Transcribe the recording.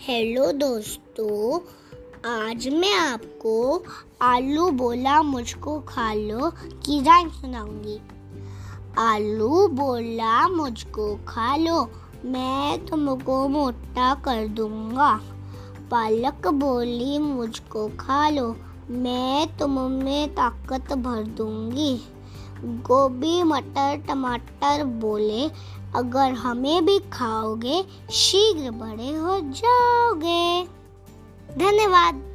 Hello दोस्तों। आज मैं आपको आलू बोला मुझको खा लो की राइम सुनाऊँगी। आलू बोला मुझको खा लो मैं तुमको मोटा कर दूँगा। पालक बोली मुझको खा लो मैं तुम में ताकत भर दूँगी। गोभी मटर टमाटर बोले। अगर हमें भी खाओगे शीघ्र बड़े हो जाओगे। धन्यवाद।